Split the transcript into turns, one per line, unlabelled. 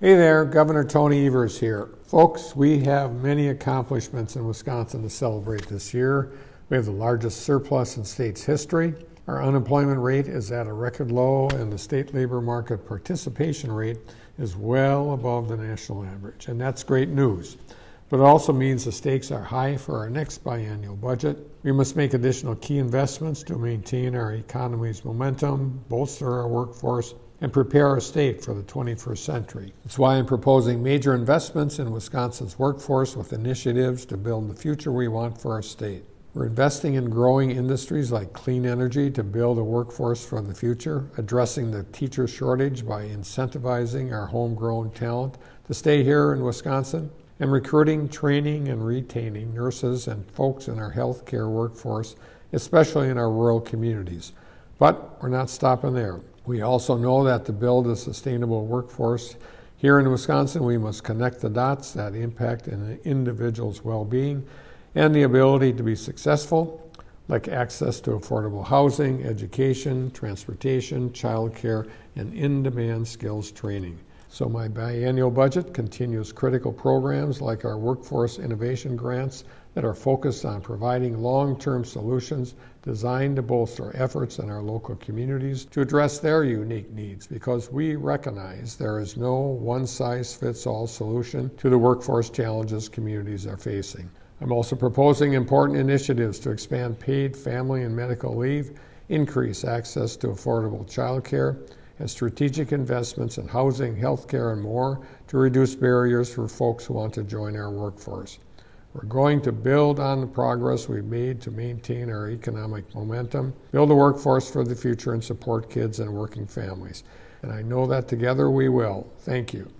Hey there, Governor Tony Evers here. Folks, we have many accomplishments in Wisconsin to celebrate this year. We have the largest surplus in state's history. Our unemployment rate is at a record low, and the state labor market participation rate is well above the national average. And that's great news. But it also means the stakes are high for our next biennial budget. We must make additional key investments to maintain our economy's momentum, bolster our workforce, and prepare our state for the 21st century. That's why I'm proposing major investments in Wisconsin's workforce with initiatives to build the future we want for our state. We're investing in growing industries like clean energy to build a workforce for the future, addressing the teacher shortage by incentivizing our homegrown talent to stay here in Wisconsin, and recruiting, training, and retaining nurses and folks in our healthcare workforce, especially in our rural communities. But we're not stopping there. We also know that to build a sustainable workforce here in Wisconsin, we must connect the dots that impact an individual's well being and the ability to be successful, like access to affordable housing, education, transportation, childcare, and in demand skills training. So, my biennial budget continues critical programs like our workforce innovation grants that are focused on providing long term solutions designed to bolster efforts in our local communities to address their unique needs because we recognize there is no one size fits all solution to the workforce challenges communities are facing. I'm also proposing important initiatives to expand paid family and medical leave, increase access to affordable child care, and strategic investments in housing, healthcare, and more to reduce barriers for folks who want to join our workforce. We're going to build on the progress we've made to maintain our economic momentum, build a workforce for the future, and support kids and working families. And I know that together we will. Thank you.